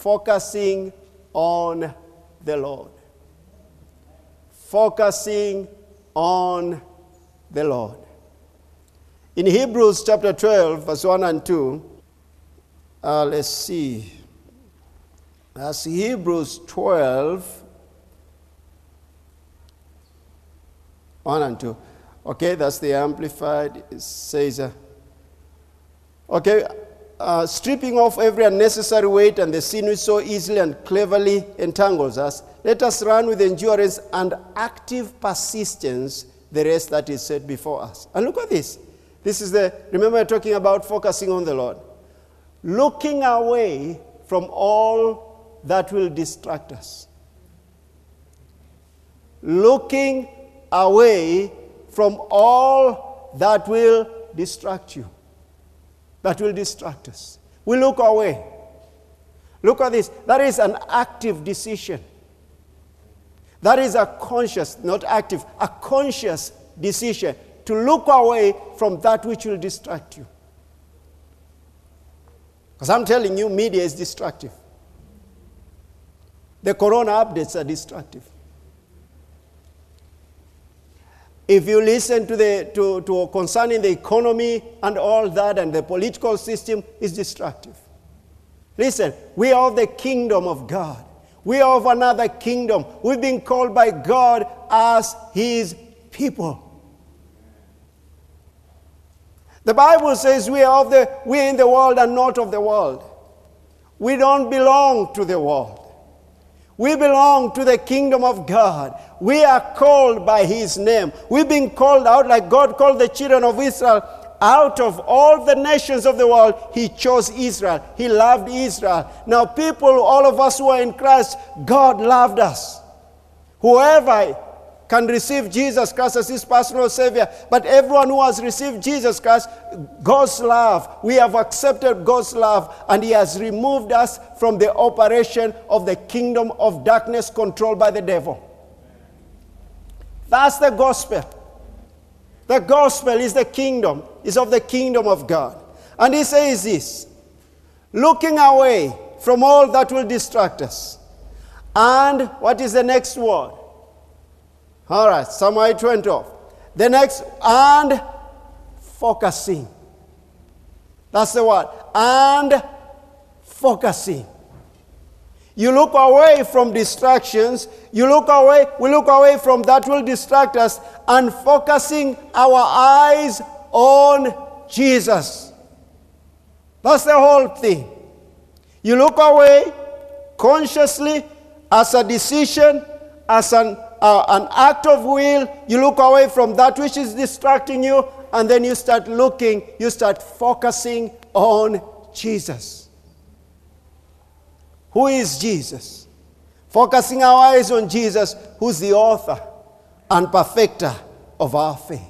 focusing on the Lord. Focusing on the Lord. In Hebrews chapter 12, verse 1 and 2, uh, let's see. That's Hebrews 12, 1 and 2. Okay, that's the Amplified. It says, uh, okay, uh, stripping off every unnecessary weight and the sin which so easily and cleverly entangles us, let us run with endurance and active persistence the race that is set before us. And look at this. This is the, remember, we're talking about focusing on the Lord. Looking away from all that will distract us. Looking away from all that will distract you, that will distract us. We look away. Look at this. That is an active decision. That is a conscious, not active, a conscious decision to look away from that which will distract you. Because I'm telling you, media is destructive. The corona updates are destructive. If you listen to, the, to, to concerning the economy and all that and the political system, is destructive. Listen, we are of the kingdom of God. We are of another kingdom. We've been called by God as His people. The Bible says we are, of the, we are in the world and not of the world. We don't belong to the world. We belong to the kingdom of God. We are called by His name. We've been called out like God called the children of Israel out of all the nations of the world, he chose Israel. He loved Israel. Now, people, all of us who are in Christ, God loved us. Whoever can receive Jesus Christ as his personal Savior, but everyone who has received Jesus Christ, God's love, we have accepted God's love, and he has removed us from the operation of the kingdom of darkness controlled by the devil. That's the gospel. The gospel is the kingdom, is of the kingdom of God. And he says this looking away from all that will distract us. And what is the next word? All right, went off. The next, and focusing. That's the word. And focusing. You look away from distractions. You look away, we look away from that will distract us and focusing our eyes on Jesus. That's the whole thing. You look away consciously as a decision, as an, uh, an act of will. You look away from that which is distracting you, and then you start looking, you start focusing on Jesus. Who is Jesus? Focusing our eyes on Jesus, who's the author and perfecter of our faith.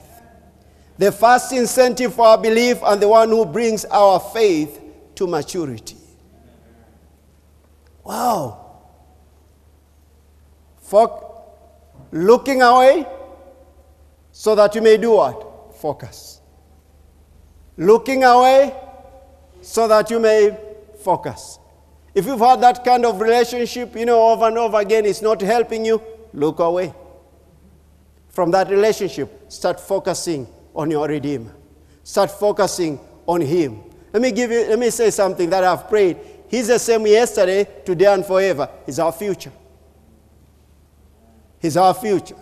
The first incentive for our belief and the one who brings our faith to maturity. Wow. For looking away so that you may do what? Focus. Looking away so that you may focus. If you've had that kind of relationship, you know, over and over again, it's not helping you, look away from that relationship. Start focusing on your Redeemer. Start focusing on Him. Let me give you, let me say something that I've prayed. He's the same yesterday, today, and forever. He's our future. He's our future.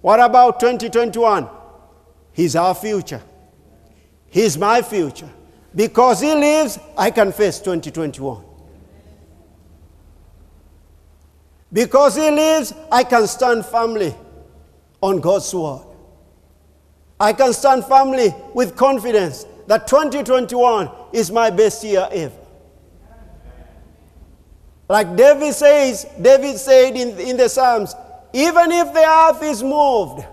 What about 2021? He's our future. He's my future. Because He lives, I can face 2021. Because He lives, I can stand firmly on God's word. I can stand firmly with confidence that 2021 is my best year ever. Like David says, David said in, in the Psalms, even if the earth is moved,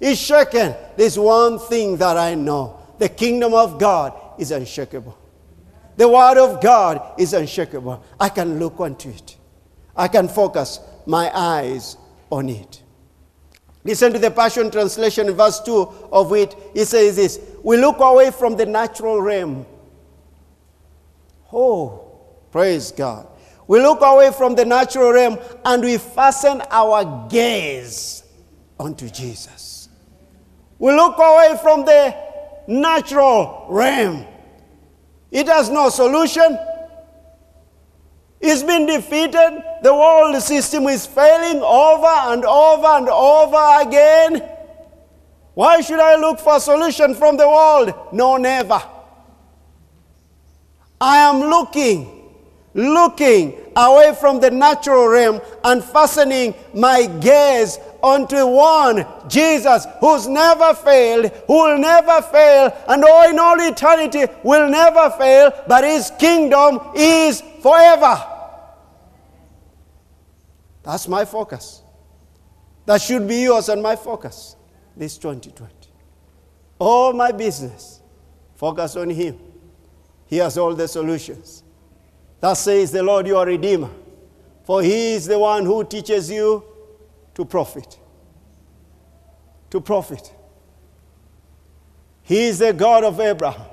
is shaken, there's one thing that I know the kingdom of God is unshakable. The word of God is unshakable. I can look onto it. I can focus my eyes on it. Listen to the Passion Translation, verse 2 of it. It says this We look away from the natural realm. Oh, praise God. We look away from the natural realm and we fasten our gaze onto Jesus. We look away from the natural realm. It has no solution. It's been defeated. The world system is failing over and over and over again. Why should I look for a solution from the world? No, never. I am looking, looking away from the natural realm and fastening my gaze onto one, Jesus, who's never failed, who will never fail, and oh, in all eternity will never fail, but his kingdom is forever. That's my focus. That should be yours and my focus this 2020. All my business, focus on Him. He has all the solutions. Thus says the Lord your Redeemer, for He is the one who teaches you to profit. To profit. He is the God of Abraham.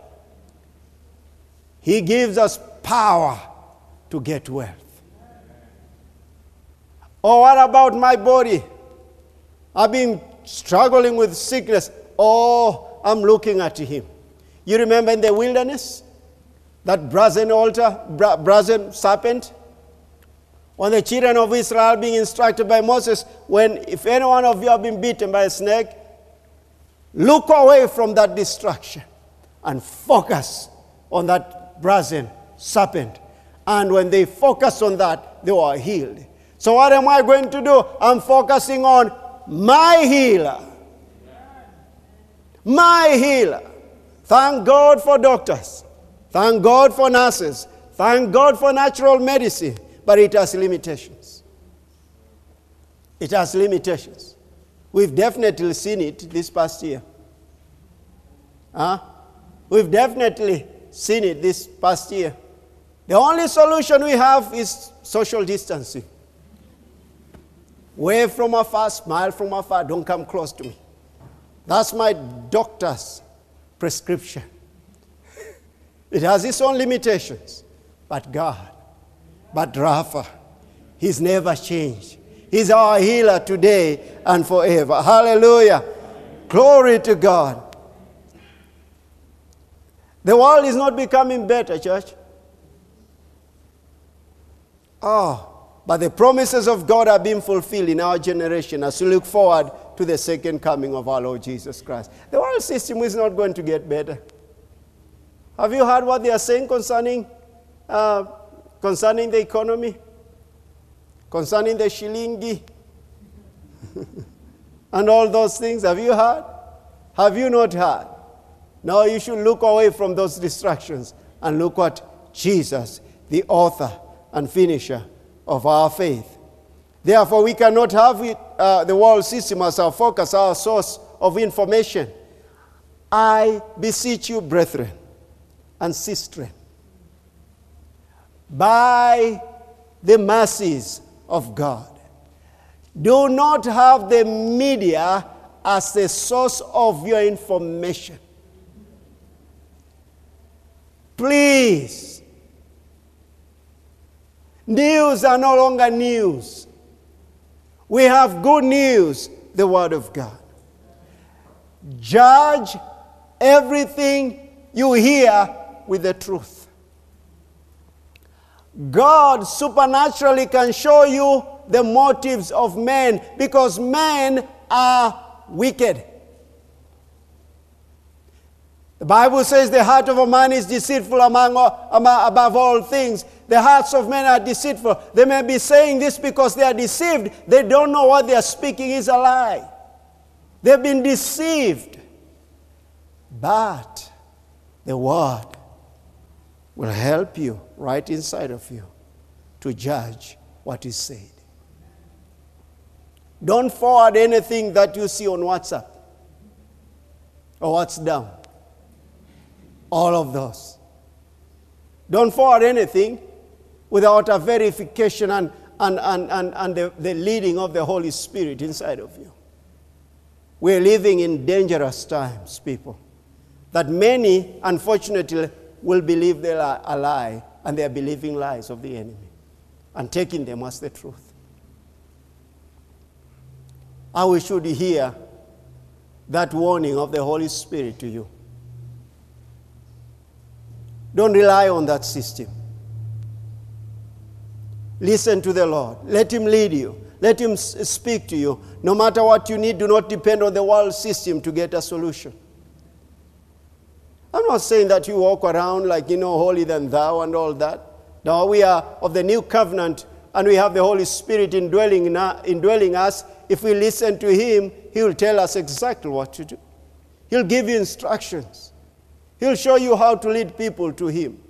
He gives us power to get wealth. Oh, what about my body? I've been struggling with sickness. Oh, I'm looking at him. You remember in the wilderness? That brazen altar, bra- brazen serpent? When the children of Israel being instructed by Moses, when if any one of you have been bitten by a snake, look away from that destruction and focus on that brazen serpent. And when they focused on that, they were healed. So, what am I going to do? I'm focusing on my healer. My healer. Thank God for doctors. Thank God for nurses. Thank God for natural medicine. But it has limitations. It has limitations. We've definitely seen it this past year. Huh? We've definitely seen it this past year. The only solution we have is social distancing. Wave from afar, smile from afar, don't come close to me. That's my doctor's prescription. It has its own limitations, but God, but Rapha, He's never changed. He's our healer today and forever. Hallelujah. Glory to God. The world is not becoming better, church. Oh, but the promises of God are being fulfilled in our generation as we look forward to the second coming of our Lord Jesus Christ. The world system is not going to get better. Have you heard what they are saying concerning, uh, concerning the economy? Concerning the shilingi? and all those things? Have you heard? Have you not heard? Now you should look away from those distractions and look at Jesus, the author and finisher of our faith. Therefore, we cannot have it, uh, the world system as our focus, our source of information. I beseech you, brethren and sisters, by the mercies of God, do not have the media as the source of your information. Please News are no longer news. We have good news, the Word of God. Judge everything you hear with the truth. God supernaturally can show you the motives of men because men are wicked. The Bible says the heart of a man is deceitful among, above all things. The hearts of men are deceitful. They may be saying this because they are deceived. They don't know what they are speaking is a lie. They've been deceived. But the word will help you right inside of you to judge what is said. Don't forward anything that you see on WhatsApp or what's down. All of those. Don't forward anything without a verification and, and, and, and, and the, the leading of the Holy Spirit inside of you. We're living in dangerous times, people. That many, unfortunately, will believe they are a lie and they are believing lies of the enemy. and taking them as the truth. How we should hear that warning of the Holy Spirit to you. Don't rely on that system. Listen to the Lord. Let Him lead you. Let Him speak to you. No matter what you need, do not depend on the world system to get a solution. I'm not saying that you walk around like, you know, holy than thou and all that. No, we are of the new covenant and we have the Holy Spirit indwelling, in, indwelling us. If we listen to Him, He will tell us exactly what to do. He'll give you instructions. He'll show you how to lead people to Him.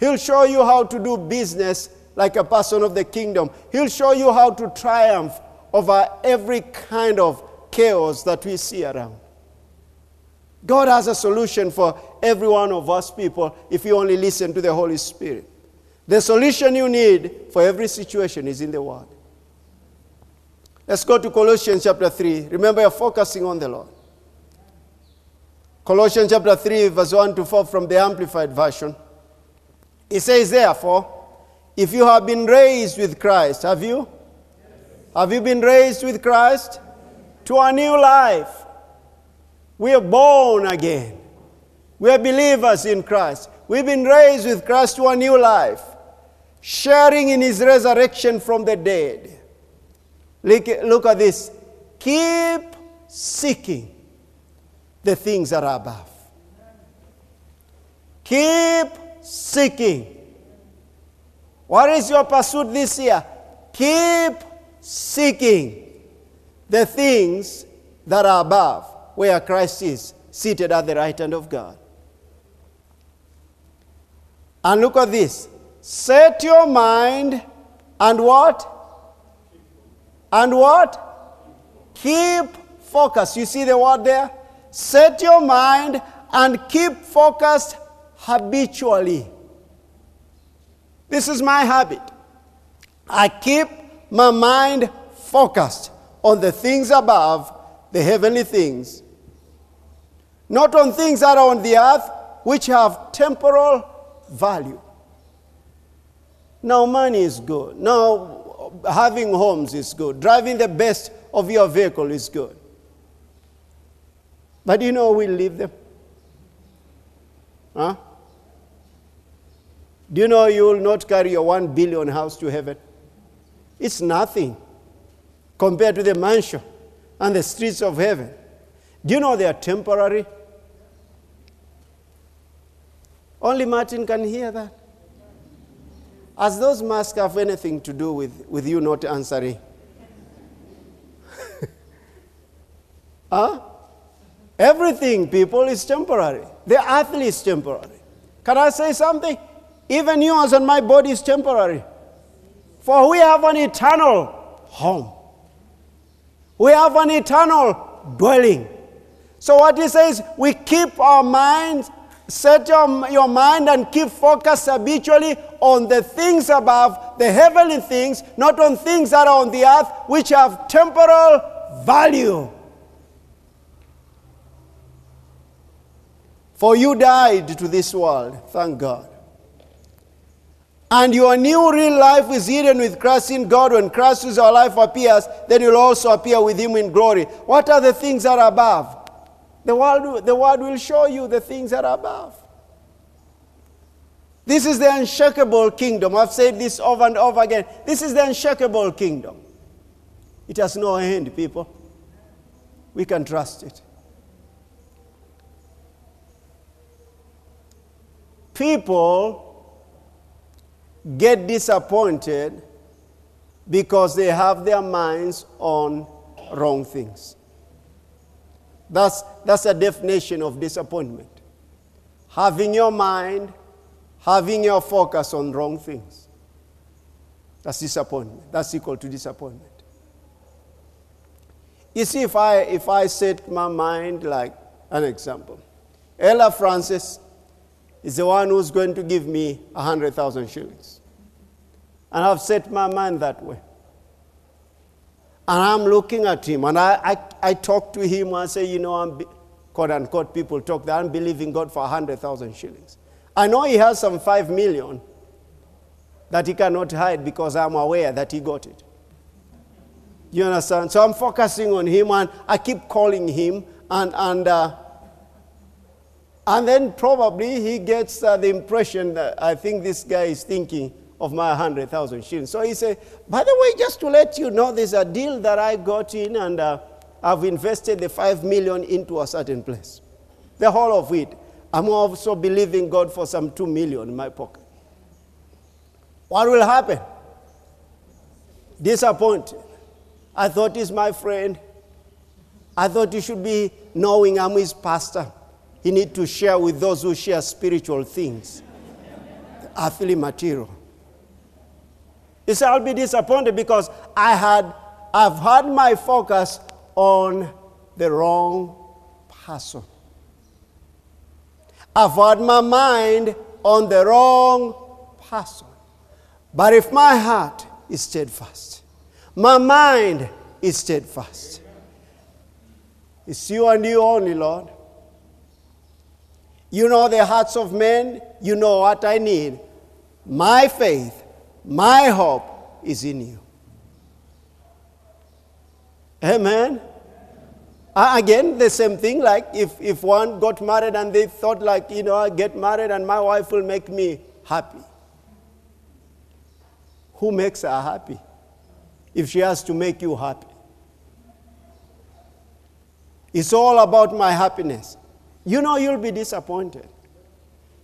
He'll show you how to do business like a person of the kingdom. He'll show you how to triumph over every kind of chaos that we see around. God has a solution for every one of us people if you only listen to the Holy Spirit. The solution you need for every situation is in the Word. Let's go to Colossians chapter 3. Remember, you're focusing on the Lord. Colossians chapter 3, verse 1 to 4 from the Amplified Version. It says, Therefore, if you have been raised with Christ, have you? Have you been raised with Christ? To a new life. We are born again. We are believers in Christ. We've been raised with Christ to a new life, sharing in his resurrection from the dead. Look, look at this. Keep seeking the things that are above. Keep seeking what is your pursuit this year? Keep seeking the things that are above, where Christ is, seated at the right hand of God. And look at this. Set your mind and what? And what? Keep focus. You see the word there? Set your mind and keep focused habitually. This is my habit. I keep my mind focused on the things above, the heavenly things, not on things that are on the earth, which have temporal value. Now, money is good. Now, having homes is good. Driving the best of your vehicle is good. But you know, we leave them. Huh? Do you know you will not carry your one billion house to heaven? It's nothing compared to the mansion and the streets of heaven. Do you know they are temporary? Only Martin can hear that. As those masks have anything to do with, with you not answering? huh? Everything, people, is temporary. The earthly is temporary. Can I say something? Even yours and my body is temporary. For we have an eternal home. We have an eternal dwelling. So, what he says, we keep our minds, set your, your mind and keep focused habitually on the things above, the heavenly things, not on things that are on the earth, which have temporal value. For you died to this world, thank God and your new real life is hidden with Christ in God. When Christ, is our life, appears, then you'll also appear with Him in glory. What are the things that are above? The world, the word will show you the things that are above. This is the unshakable kingdom. I've said this over and over again. This is the unshakable kingdom. It has no end, people. We can trust it. People get disappointed because they have their minds on wrong things. That's, that's a definition of disappointment. Having your mind, having your focus on wrong things. That's disappointment. That's equal to disappointment. You see, if I, if I set my mind like an example, Ella Francis is the one who's going to give me 100,000 shillings. And I've set my mind that way. And I'm looking at him and I, I, I talk to him and I say, you know, I'm, quote unquote, people talk that I'm believing God for 100,000 shillings. I know he has some 5 million that he cannot hide because I'm aware that he got it. You understand? So I'm focusing on him and I keep calling him, and, and, uh, and then probably he gets uh, the impression that I think this guy is thinking of my 100,000 shillings. So he said, By the way, just to let you know, there's a deal that I got in, and uh, I've invested the 5 million into a certain place. The whole of it. I'm also believing God for some 2 million in my pocket. What will happen? Disappointed. I thought he's my friend. I thought he should be knowing I'm his pastor. He need to share with those who share spiritual things, earthly material. You see, I'll be disappointed because I had, I've had my focus on the wrong person. I've had my mind on the wrong person. But if my heart is steadfast, my mind is steadfast. It's you and you only, Lord. You know the hearts of men, you know what I need. My faith, my hope is in you. Amen. Uh, again, the same thing, like if, if one got married and they thought, like, you know, I get married and my wife will make me happy. Who makes her happy? If she has to make you happy. It's all about my happiness. You know, you'll be disappointed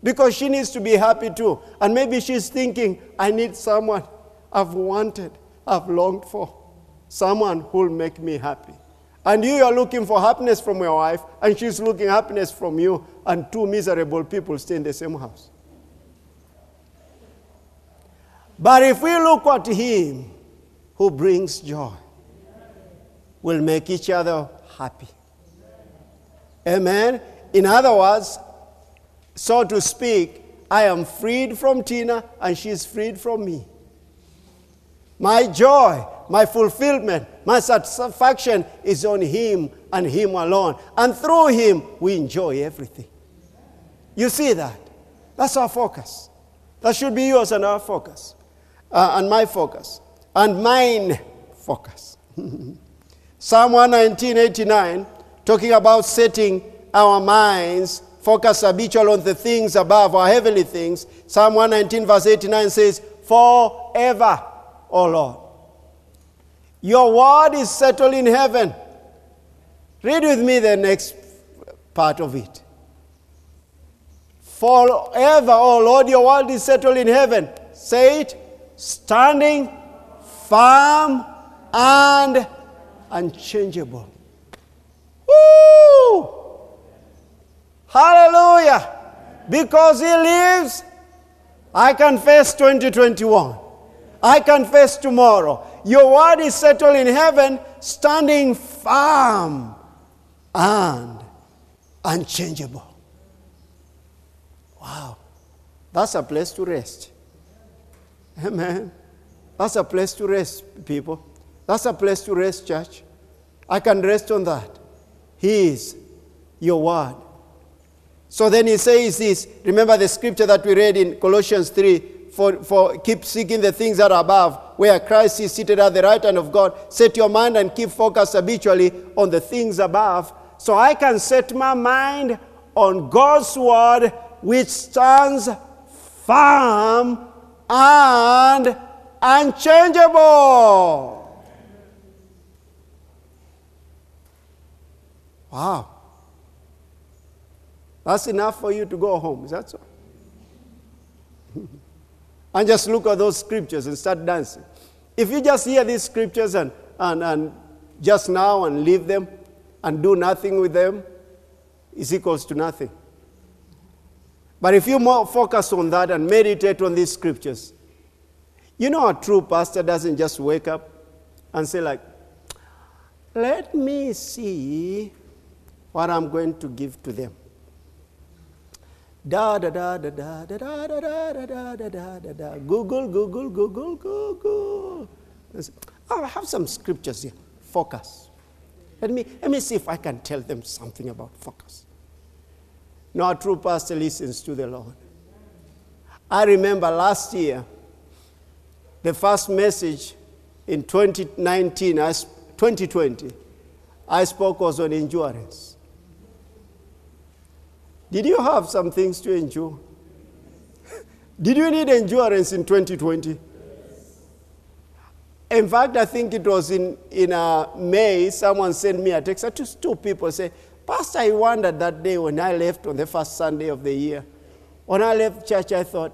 because she needs to be happy too. And maybe she's thinking, I need someone I've wanted, I've longed for, someone who'll make me happy. And you are looking for happiness from your wife, and she's looking happiness from you, and two miserable people stay in the same house. But if we look at him who brings joy, we'll make each other happy. Amen. In other words, so to speak, I am freed from Tina and she's freed from me. My joy, my fulfillment, my satisfaction is on Him and Him alone. And through Him, we enjoy everything. You see that? That's our focus. That should be yours and our focus, uh, and my focus, and mine focus. Psalm 119, talking about setting our minds focus habitual on the things above, our heavenly things. Psalm 119, verse 89 says, Forever O Lord. Your word is settled in heaven. Read with me the next part of it. Forever, O Lord, your word is settled in heaven. Say it. Standing firm and unchangeable. Woo! Hallelujah! Because he lives, I confess 2021. I confess tomorrow. Your word is settled in heaven, standing firm and unchangeable. Wow. That's a place to rest. Amen. That's a place to rest, people. That's a place to rest, church. I can rest on that. He is your word. So then he says this. Remember the scripture that we read in Colossians 3 for, for keep seeking the things that are above, where Christ is seated at the right hand of God. Set your mind and keep focus habitually on the things above. So I can set my mind on God's word, which stands firm and unchangeable. Wow. That's enough for you to go home. Is that so? and just look at those scriptures and start dancing. If you just hear these scriptures and, and, and just now and leave them and do nothing with them, is equals to nothing. But if you more focus on that and meditate on these scriptures, you know a true pastor doesn't just wake up and say, like, let me see what I'm going to give to them. Da da da da da da da da da da da da da da. Google, Google, Google, Google. Oh, I have some scriptures here. Focus. Let me, let me see if I can tell them something about focus. No, a true pastor listens to the Lord. I remember last year, the first message in 2019, 2020, I spoke was on endurance. Did you have some things to endure? Did you need endurance in 2020? In fact, I think it was in, in uh, May, someone sent me a text. Just two people say, Pastor, I wondered that day when I left on the first Sunday of the year. When I left church, I thought,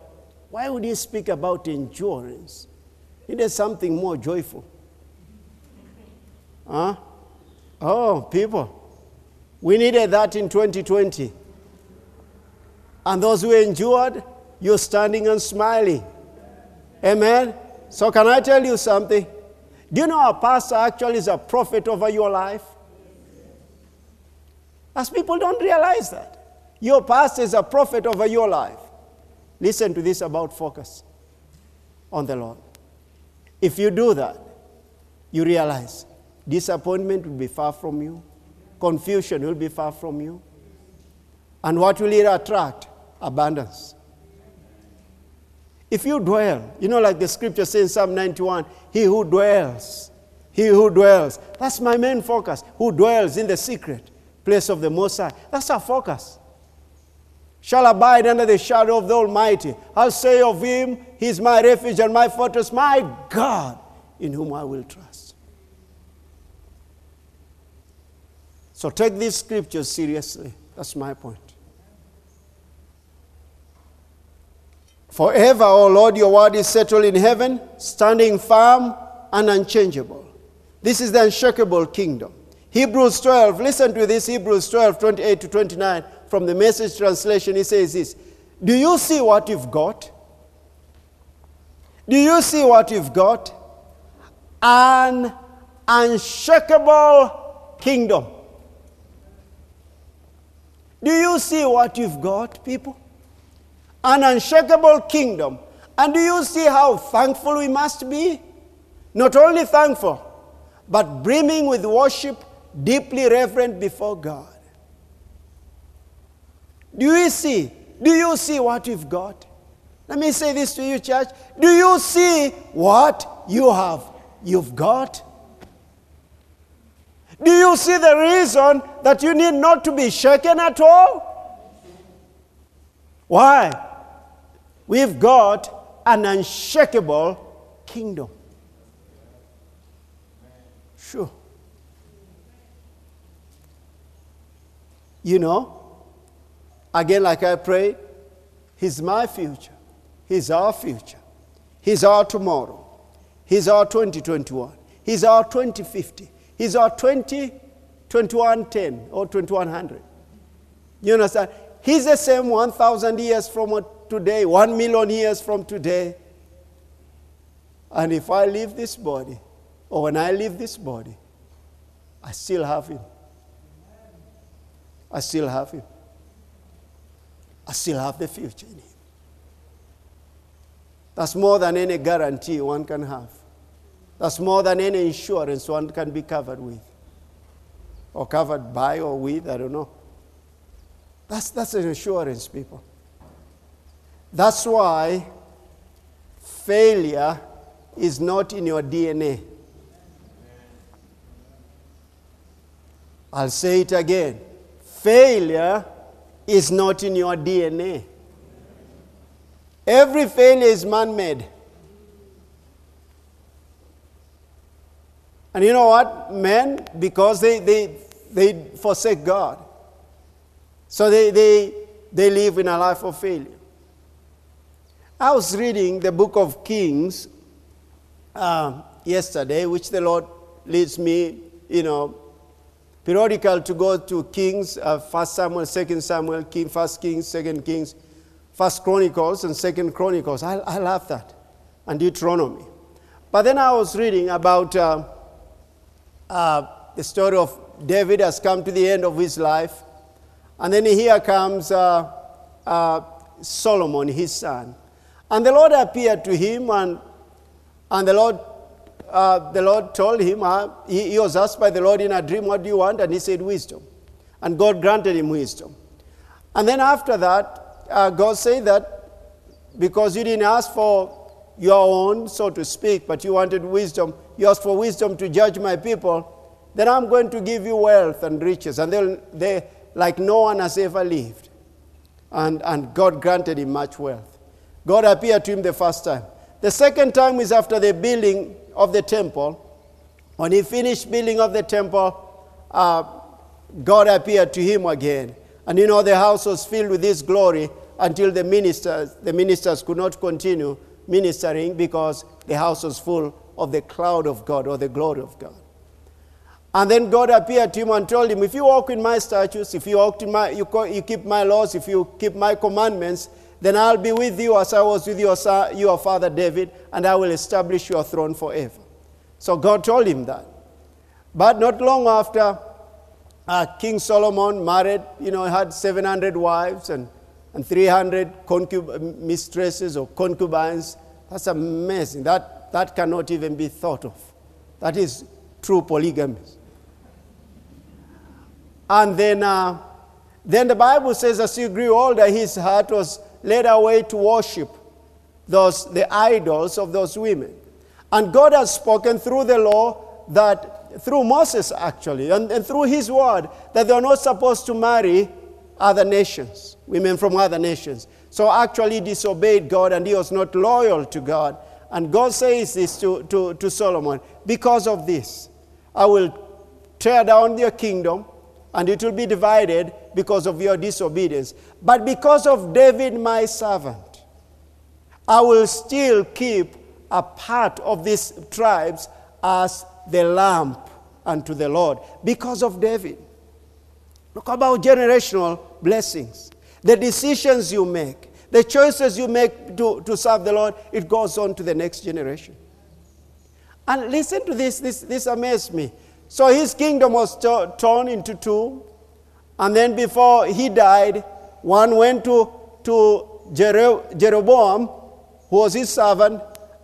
why would he speak about endurance? He did something more joyful. Huh? Oh, people, we needed that in 2020. And those who endured, you're standing and smiling. Amen? So, can I tell you something? Do you know a pastor actually is a prophet over your life? As people don't realize that. Your pastor is a prophet over your life. Listen to this about focus on the Lord. If you do that, you realize disappointment will be far from you, confusion will be far from you. And what will it attract? Abundance. If you dwell, you know, like the scripture says in Psalm 91, he who dwells, he who dwells, that's my main focus, who dwells in the secret place of the Most High. That's our focus. Shall abide under the shadow of the Almighty. I'll say of him, He's my refuge and my fortress, my God, in whom I will trust. So take these scriptures seriously. That's my point. Forever, O Lord, your word is settled in heaven, standing firm and unchangeable. This is the unshakable kingdom. Hebrews 12, listen to this Hebrews 12, 28 to 29 from the message translation. He says this Do you see what you've got? Do you see what you've got? An unshakable kingdom. Do you see what you've got, people? An unshakable kingdom. And do you see how thankful we must be? Not only thankful, but brimming with worship, deeply reverent before God. Do you see? Do you see what you've got? Let me say this to you, church. Do you see what you have? You've got? Do you see the reason that you need not to be shaken at all? Why? We've got an unshakable kingdom. Sure. You know, again, like I prayed, He's my future. He's our future. He's our tomorrow. He's our 2021. He's our 2050. He's our 20, 2110 or 2100. You understand? He's the same 1,000 years from today, one million years from today. And if I leave this body, or when I leave this body, I still have him. I still have him. I still have the future in him. That's more than any guarantee one can have. That's more than any insurance one can be covered with. Or covered by or with, I don't know. That's, that's an assurance, people. That's why failure is not in your DNA. I'll say it again. Failure is not in your DNA. Every failure is man made. And you know what? Men, because they, they, they forsake God, so they, they, they live in a life of failure. I was reading the book of Kings uh, yesterday, which the Lord leads me, you know, periodical to go to Kings, uh, First Samuel, Second Samuel, King, First Kings, Second Kings, First Chronicles, and Second Chronicles. I, I love that, and Deuteronomy. But then I was reading about uh, uh, the story of David has come to the end of his life, and then here comes uh, uh, Solomon, his son. And the Lord appeared to him, and, and the, Lord, uh, the Lord told him, uh, he, he, was asked by the Lord in a dream, What do you want? And he said, Wisdom. And God granted him wisdom. And then after that, uh, God said that because you didn't ask for your own, so to speak, but you wanted wisdom, you asked for wisdom to judge my people, then I'm going to give you wealth and riches. And they'll, they, like no one has ever lived. And, and God granted him much wealth. God appeared to him the first time. The second time is after the building of the temple. When he finished building of the temple, uh, God appeared to him again. And you know, the house was filled with his glory until the ministers, the ministers could not continue ministering because the house was full of the cloud of God or the glory of God. And then God appeared to him and told him, If you walk in my statutes, if you, walk in my, you, you keep my laws, if you keep my commandments, then I'll be with you as I was with your, son, your father David, and I will establish your throne forever. So God told him that. But not long after, uh, King Solomon married, you know, had 700 wives and, and 300 concub- mistresses or concubines. That's amazing. That, that cannot even be thought of. That is true polygamy. And then, uh, then the Bible says, as he grew older, his heart was led away to worship those, the idols of those women. And God has spoken through the law that, through Moses actually, and, and through his word, that they're not supposed to marry other nations, women from other nations. So actually disobeyed God and he was not loyal to God. And God says this to, to, to Solomon because of this, I will tear down your kingdom and it will be divided because of your disobedience. But because of David, my servant, I will still keep a part of these tribes as the lamp unto the Lord because of David. Look about generational blessings. The decisions you make, the choices you make to, to serve the Lord, it goes on to the next generation. And listen to this, this, this amazed me. So his kingdom was t- torn into two. And then before he died, one went to, to Jeroboam, who was his servant,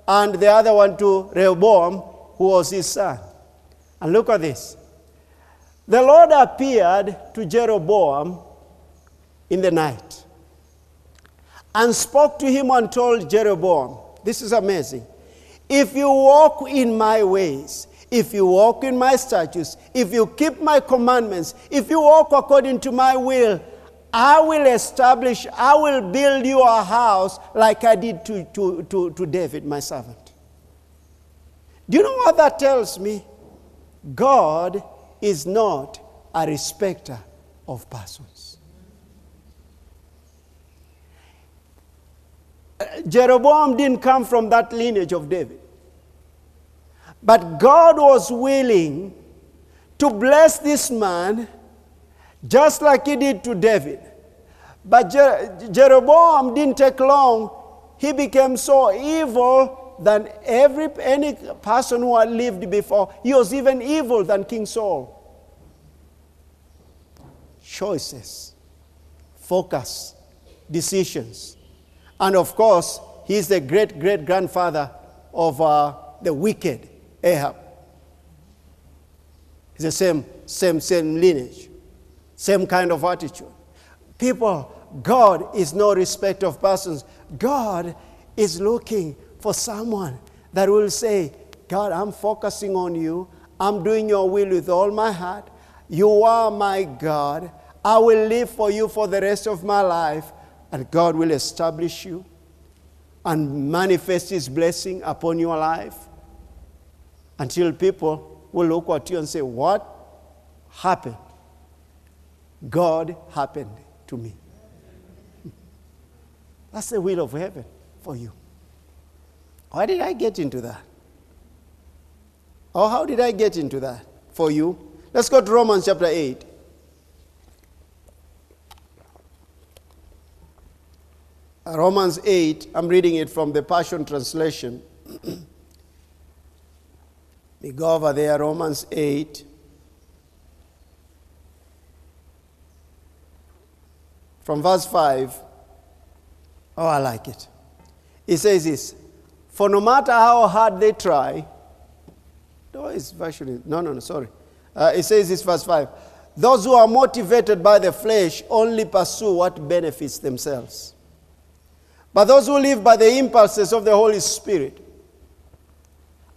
and the other one to Rehoboam, who was his son. And look at this. The Lord appeared to Jeroboam in the night and spoke to him and told Jeroboam, This is amazing. If you walk in my ways, if you walk in my statutes, if you keep my commandments, if you walk according to my will, I will establish, I will build you a house like I did to, to, to, to David, my servant. Do you know what that tells me? God is not a respecter of persons. Uh, Jeroboam didn't come from that lineage of David. But God was willing to bless this man just like he did to David. But Jer- Jeroboam didn't take long. He became so evil than every any person who had lived before. He was even evil than King Saul. Choices, focus, decisions. And of course, he's the great great grandfather of uh, the wicked Ahab. It's the same, same, same lineage, same kind of attitude. People, God is no respect of persons. God is looking for someone that will say, God, I'm focusing on you. I'm doing your will with all my heart. You are my God. I will live for you for the rest of my life, and God will establish you and manifest His blessing upon your life until people will look at you and say, What happened? God happened to me. That's the will of heaven for you. Why did I get into that? Or how did I get into that for you? Let's go to Romans chapter 8. Romans 8, I'm reading it from the Passion Translation. We go over there, Romans 8. From verse 5. Oh, I like it. It says this For no matter how hard they try, no, it's no, no, no, sorry. Uh, it says this, verse 5. Those who are motivated by the flesh only pursue what benefits themselves. But those who live by the impulses of the Holy Spirit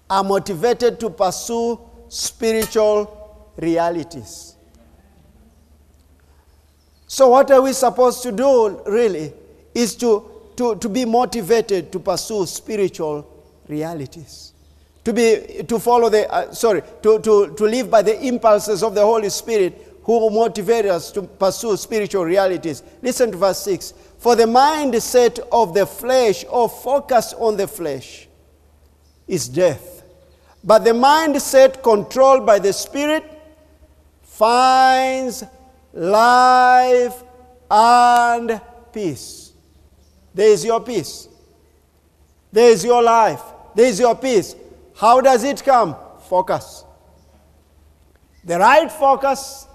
are motivated to pursue spiritual realities. So, what are we supposed to do really? Is to, to, to be motivated to pursue spiritual realities. To, be, to follow the, uh, sorry, to, to, to live by the impulses of the Holy Spirit who motivate us to pursue spiritual realities. Listen to verse 6. For the mindset of the flesh or focus on the flesh is death. But the mindset controlled by the Spirit finds life and peace. There is your peace. There is your life. There is your peace. How does it come? Focus. The right focus,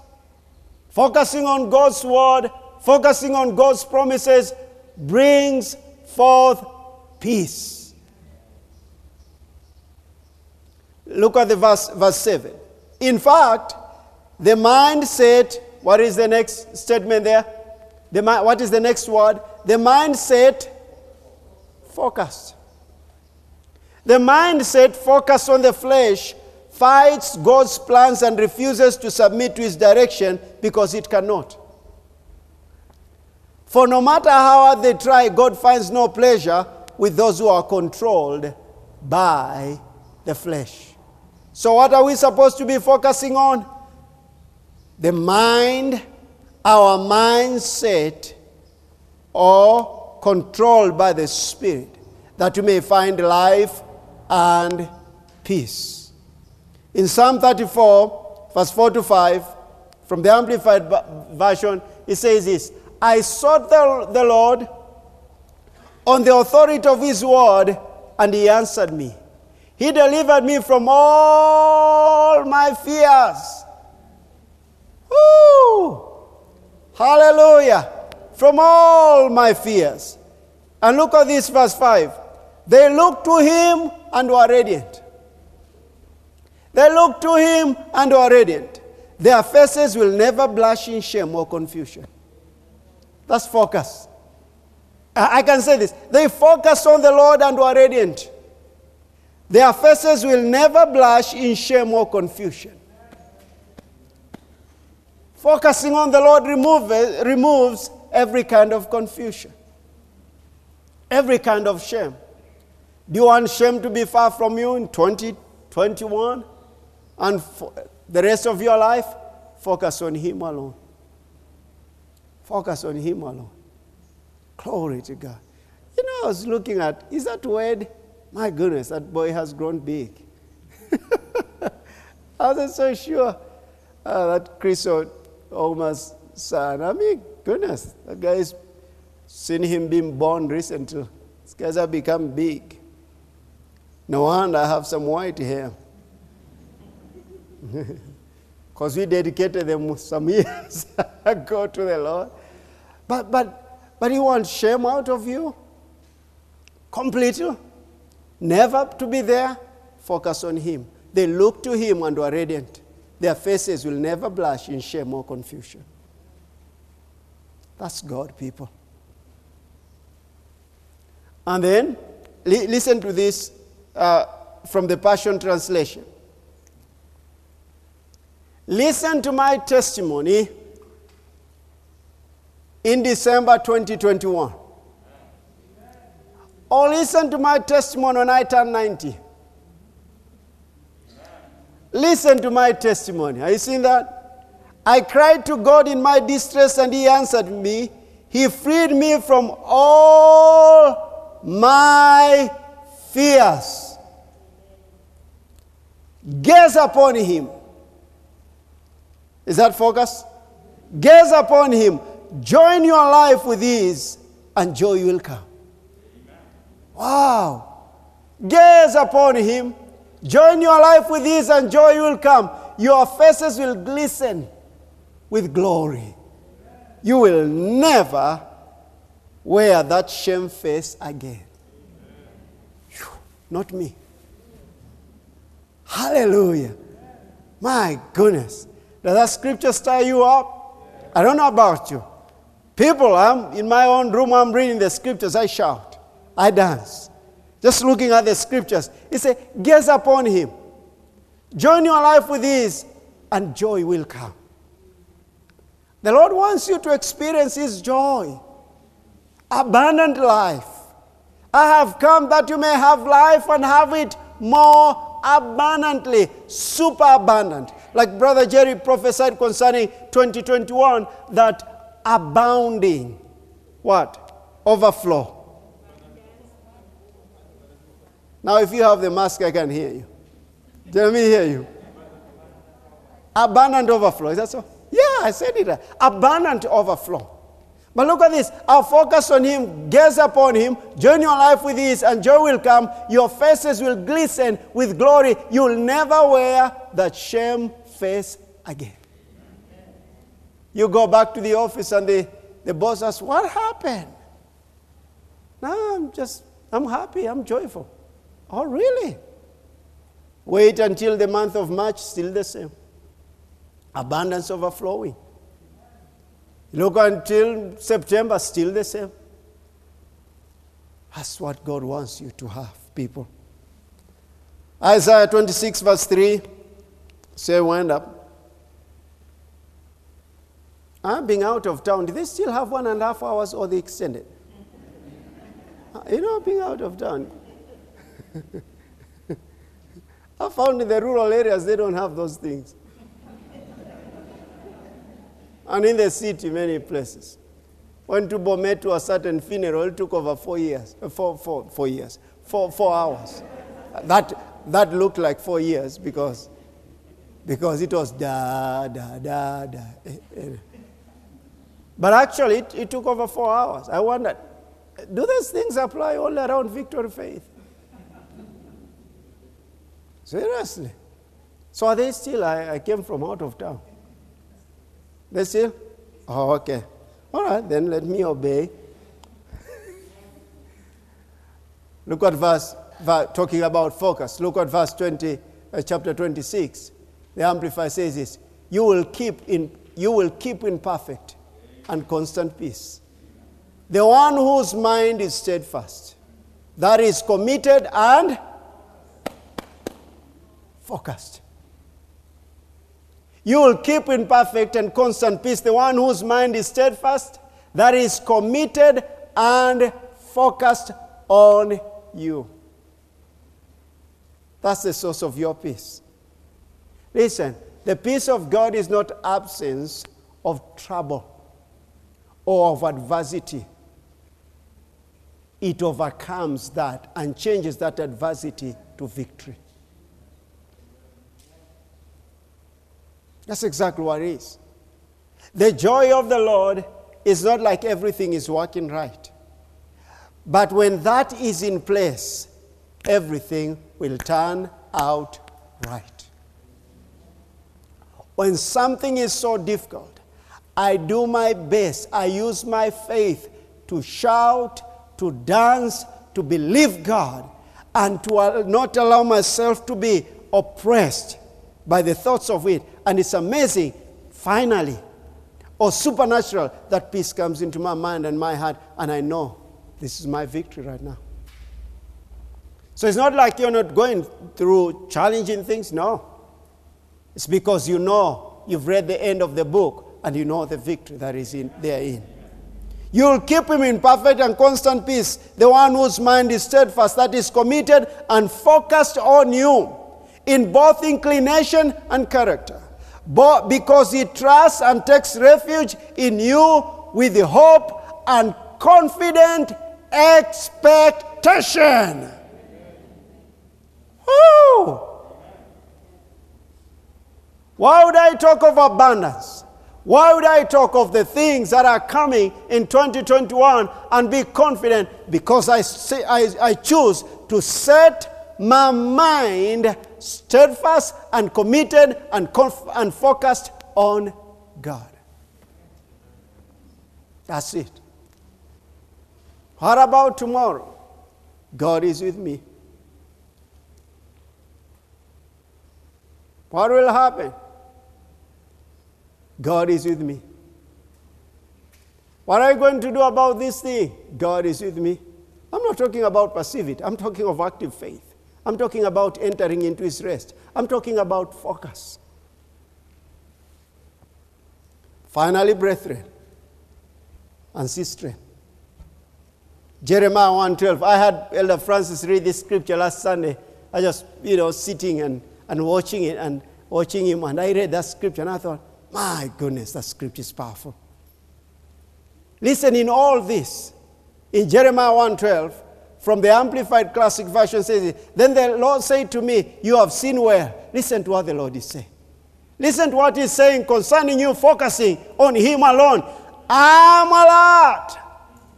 focusing on God's word, focusing on God's promises, brings forth peace. Look at the verse, verse 7. In fact, the mindset, what is the next statement there? The, what is the next word? The mindset focused. The mindset focused on the flesh fights God's plans and refuses to submit to his direction because it cannot. For no matter how hard they try, God finds no pleasure with those who are controlled by the flesh. So, what are we supposed to be focusing on? The mind, our mindset, or controlled by the Spirit, that we may find life and peace. In Psalm 34, verse 4 to 5, from the Amplified Version, it says this I sought the, the Lord on the authority of His word, and He answered me. He delivered me from all my fears. Woo! Hallelujah! From all my fears. And look at this, verse 5. They looked to him and were radiant. They looked to him and were radiant. Their faces will never blush in shame or confusion. That's focus. I can say this. They focused on the Lord and were radiant. Their faces will never blush in shame or confusion. Focusing on the Lord remove, removes every kind of confusion, every kind of shame. Do you want shame to be far from you in 2021? And the rest of your life, focus on Him alone. Focus on Him alone. Glory to God. You know, I was looking at, is that word? My goodness, that boy has grown big. I wasn't so sure uh, that Chris Oma's son. I mean, goodness, that guy's seen him being born recently. These guys have become big. No wonder I have some white hair. Because we dedicated them some years ago to the Lord. But, but, but He wants shame out of you completely. Never to be there. Focus on Him. They look to Him and were radiant. Their faces will never blush in shame or confusion. That's God, people. And then, li- listen to this uh, from the Passion Translation. Listen to my testimony in December 2021. Or listen to my testimony when I turn 90. Listen to my testimony. Are you seeing that? I cried to God in my distress and He answered me. He freed me from all my fears. Gaze upon him. Is that focus? Gaze upon him. Join your life with his, and joy will come. Wow. Gaze upon him. Join your life with his, and joy will come. Your faces will glisten with glory. You will never wear that shame face again. Not me. Hallelujah. My goodness. Does that scripture stir you up? I don't know about you. People, I'm in my own room, I'm reading the scriptures, I shout. I dance. Just looking at the scriptures. He said, Gaze upon him. Join your life with his, and joy will come. The Lord wants you to experience his joy, abundant life. I have come that you may have life and have it more abundantly, super abundant. Like Brother Jerry prophesied concerning 2021, that abounding, what? Overflow. Now, if you have the mask, I can hear you. Let me hear you. Abundant overflow. Is that so? Yeah, I said it. Abundant overflow. But look at this. Our focus on Him, gaze upon Him, join your life with His, and joy will come. Your faces will glisten with glory. You'll never wear that shame face again. You go back to the office, and the, the boss asks, What happened? No, I'm just, I'm happy, I'm joyful. Oh, really? Wait until the month of March, still the same. Abundance overflowing. Look until September, still the same. That's what God wants you to have, people. Isaiah 26, verse 3. Say, wind up. I'm being out of town. Do they still have one and a half hours or they extended? you know, being out of town. I found in the rural areas they don't have those things and in the city, many places. Went to Bomet to a certain funeral, it took over four years, uh, four, four, four years, four, four hours. That, that looked like four years because, because it was da, da, da, da. Eh, eh. But actually, it, it took over four hours. I wondered, do these things apply all around Victory Faith? Seriously. So are they still? I, I came from out of town. They still? Oh, okay. All right, then let me obey. Look at verse, talking about focus. Look at verse 20, uh, chapter 26. The Amplifier says this you will, keep in, you will keep in perfect and constant peace. The one whose mind is steadfast, that is committed and focused. You will keep in perfect and constant peace the one whose mind is steadfast, that is committed and focused on you. That's the source of your peace. Listen, the peace of God is not absence of trouble or of adversity. It overcomes that and changes that adversity to victory. That's exactly what it is. The joy of the Lord is not like everything is working right. But when that is in place, everything will turn out right. When something is so difficult, I do my best. I use my faith to shout, to dance, to believe God, and to not allow myself to be oppressed by the thoughts of it. And it's amazing, finally, or supernatural, that peace comes into my mind and my heart, and I know this is my victory right now. So it's not like you're not going through challenging things, no. It's because you know you've read the end of the book and you know the victory that is in therein. You'll keep him in perfect and constant peace, the one whose mind is steadfast, that is committed and focused on you in both inclination and character. But because he trusts and takes refuge in you with hope and confident expectation. Woo! Why would I talk of abundance? Why would I talk of the things that are coming in 2021 and be confident? Because I, say, I, I choose to set my mind steadfast and committed and, conf- and focused on God. That's it. What about tomorrow? God is with me. What will happen? God is with me. What are you going to do about this thing? God is with me. I'm not talking about passivity, I'm talking of active faith. I'm talking about entering into his rest. I'm talking about focus. Finally, brethren and sisters, Jeremiah 1:12. I had Elder Francis read this scripture last Sunday. I just, you know, sitting and, and watching it and watching him, and I read that scripture and I thought, my goodness, that scripture is powerful. Listen, in all this, in Jeremiah 1:12, from the Amplified Classic Version says, it. Then the Lord said to me, You have seen well. Listen to what the Lord is saying. Listen to what he's saying concerning you focusing on him alone. I'm alert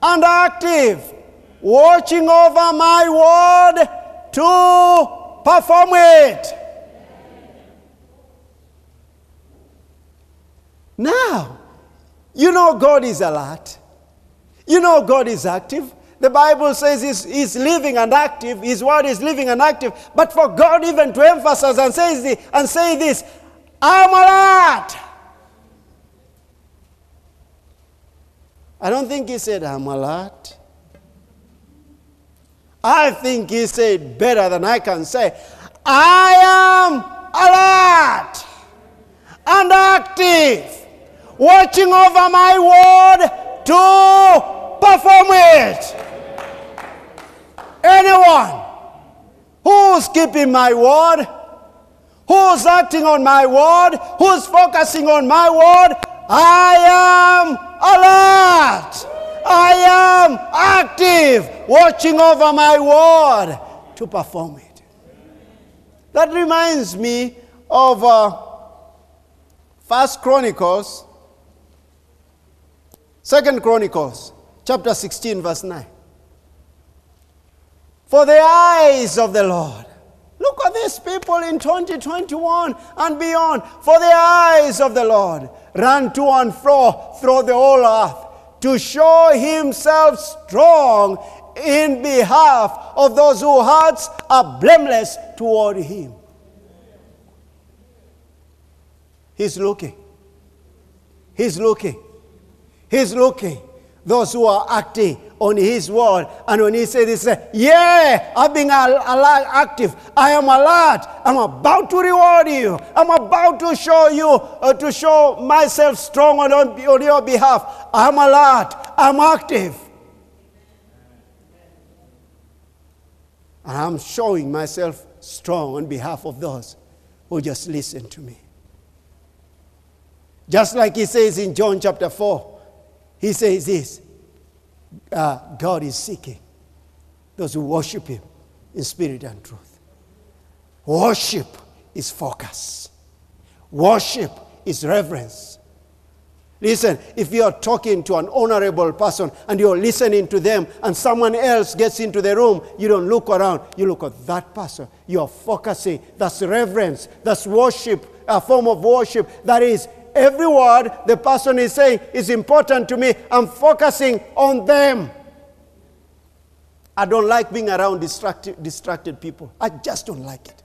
and active, watching over my word to perform it. Now, you know God is alert. You know God is active. The Bible says he's, he's living and active. His word is living and active. But for God even to emphasize and say, this, and say this, I'm alert. I don't think he said, I'm alert. I think he said better than I can say, I am alert and active, watching over my word to perform it. Anyone who's keeping my word, who's acting on my word, who's focusing on my word, I am alert. I am active, watching over my word to perform it. That reminds me of uh, First Chronicles, Second Chronicles, chapter 16, verse 9. For the eyes of the Lord Look at these people in 2021 and beyond. For the eyes of the Lord run to and fro through the whole earth to show himself strong in behalf of those whose hearts are blameless toward him. He's looking. He's looking. He's looking. Those who are acting on his word. And when he said this, yeah, I've been active. I am alert. I'm about to reward you. I'm about to show you, uh, to show myself strong on, on your behalf. I'm alert. I'm active. And I'm showing myself strong on behalf of those who just listen to me. Just like he says in John chapter 4, he says this uh, God is seeking those who worship Him in spirit and truth. Worship is focus, worship is reverence. Listen, if you are talking to an honorable person and you're listening to them and someone else gets into the room, you don't look around, you look at that person. You're focusing. That's reverence, that's worship, a form of worship that is every word the person is saying is important to me. I'm focusing on them. I don't like being around distracted, distracted people. I just don't like it.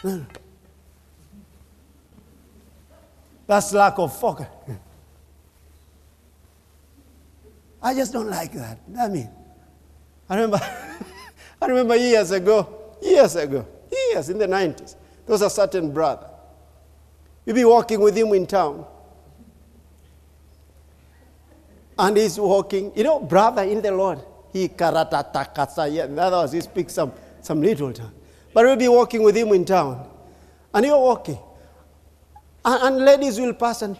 Hmm. That's lack of focus. I just don't like that. I mean, I remember, I remember years ago, years ago, years in the 90s, there was a certain brother. You'll be walking with him in town. And he's walking, you know, brother in the Lord. He karatatakasaya. In other words, he speaks some, some little tongue. But we'll be walking with him in town. And you're walking. And, and ladies will pass and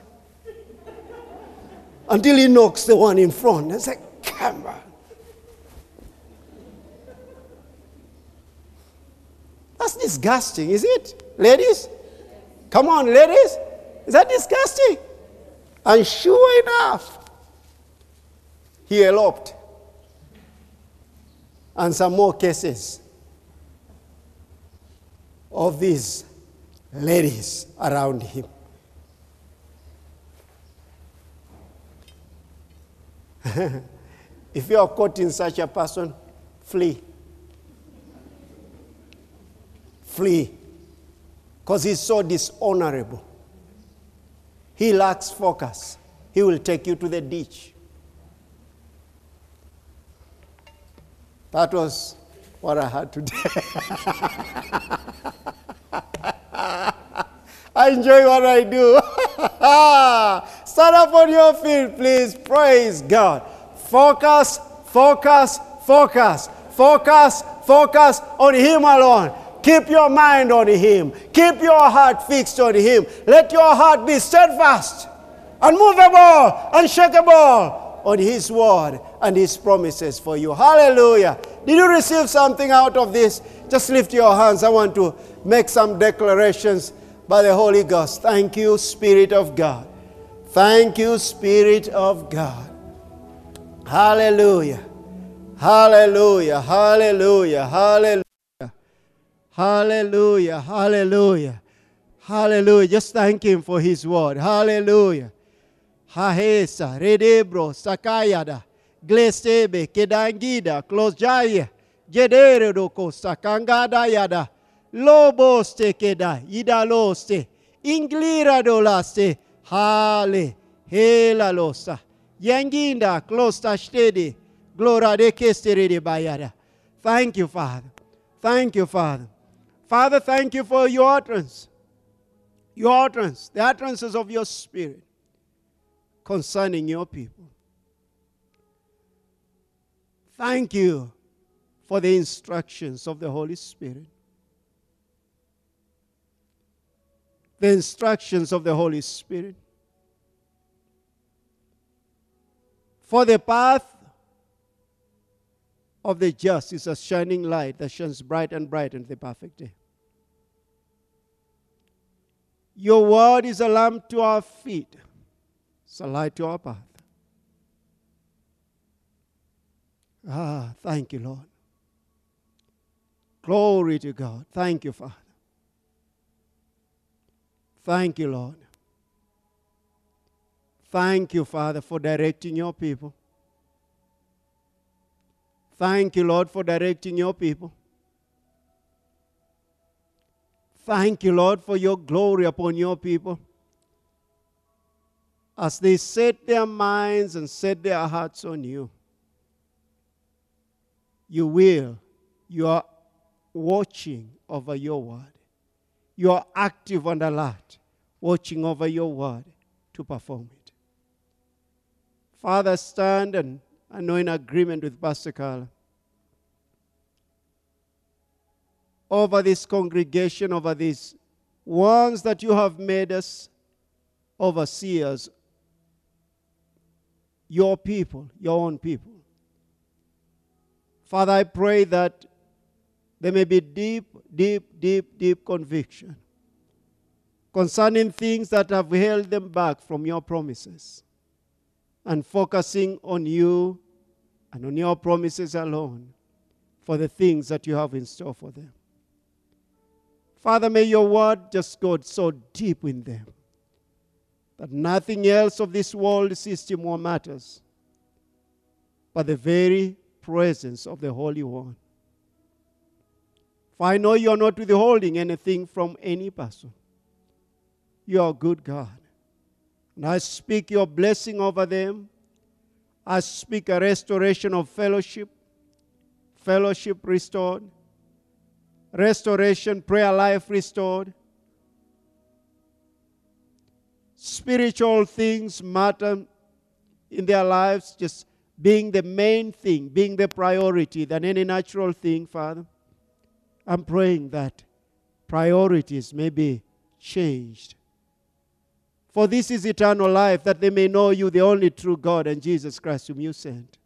until he knocks the one in front. It's like, come on. That's disgusting, is it? Ladies? Come on, ladies. Is that disgusting? And sure enough, he eloped. And some more cases of these ladies around him. if you are caught in such a person, flee. Flee because he's so dishonorable. He lacks focus. He will take you to the ditch. That was what I had today. I enjoy what I do. Stand up on your feet, please. Praise God. Focus, focus, focus, focus, focus on Him alone. Keep your mind on Him. Keep your heart fixed on Him. Let your heart be steadfast, unmovable, unshakable on His word and His promises for you. Hallelujah. Did you receive something out of this? Just lift your hands. I want to make some declarations by the Holy Ghost. Thank you, Spirit of God. Thank you, Spirit of God. Hallelujah. Hallelujah. Hallelujah. Hallelujah. Hallelujah. Hallelujah. Hallelujah. Just thank Him for His word. Hallelujah. Hahesa, redebro, sakayada, glesebe, kedangida, klosjaya, jedere doko, sakangada yada, loboste keda, idaloste, inglira dolaste, hale, hela losa, yanginda, klosta shtede, glora de kestere de bayada. Thank you, Father. Thank you, Father. Father, thank you for your utterance. Your utterance, the utterances of your spirit concerning your people. Thank you for the instructions of the Holy Spirit. The instructions of the Holy Spirit. For the path of the just is a shining light that shines bright and bright in the perfect day. Your word is a lamp to our feet, it's a light to our path. Ah, thank you, Lord. Glory to God. Thank you, Father. Thank you, Lord. Thank you, Father, for directing your people. Thank you, Lord, for directing your people. Thank you, Lord, for your glory upon your people. As they set their minds and set their hearts on you, you will. You are watching over your word. You are active and alert, watching over your word to perform it. Father, stand and I know in agreement with Pastor Carl over this congregation, over these ones that you have made us overseers, your people, your own people. Father, I pray that there may be deep, deep, deep, deep conviction concerning things that have held them back from your promises and focusing on you and on your promises alone for the things that you have in store for them. Father, may your word just go so deep in them that nothing else of this world system more matters but the very presence of the Holy One. For I know you are not withholding anything from any person. You are a good God. And I speak your blessing over them. I speak a restoration of fellowship, fellowship restored, restoration, prayer life restored. Spiritual things matter in their lives, just being the main thing, being the priority than any natural thing, Father. I'm praying that priorities may be changed. For this is eternal life, that they may know you, the only true God, and Jesus Christ, whom you sent.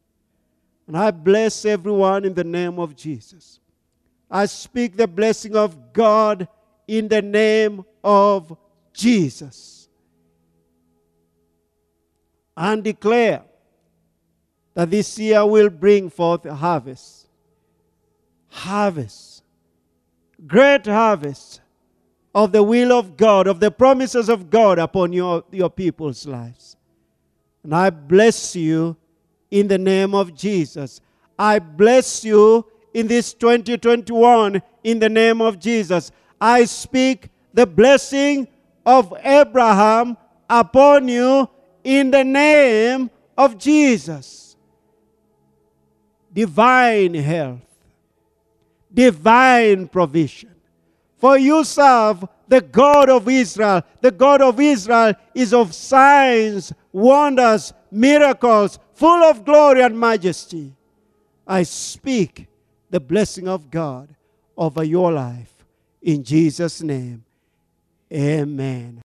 And I bless everyone in the name of Jesus. I speak the blessing of God in the name of Jesus. And declare that this year will bring forth a harvest. Harvest. Great harvest of the will of God, of the promises of God upon your, your people's lives. And I bless you in the name of Jesus. I bless you in this 2021 in the name of Jesus. I speak the blessing of Abraham upon you in the name of Jesus. divine health, divine provision. For you serve the God of Israel. The God of Israel is of signs, wonders, miracles, full of glory and majesty. I speak the blessing of God over your life. In Jesus' name, amen.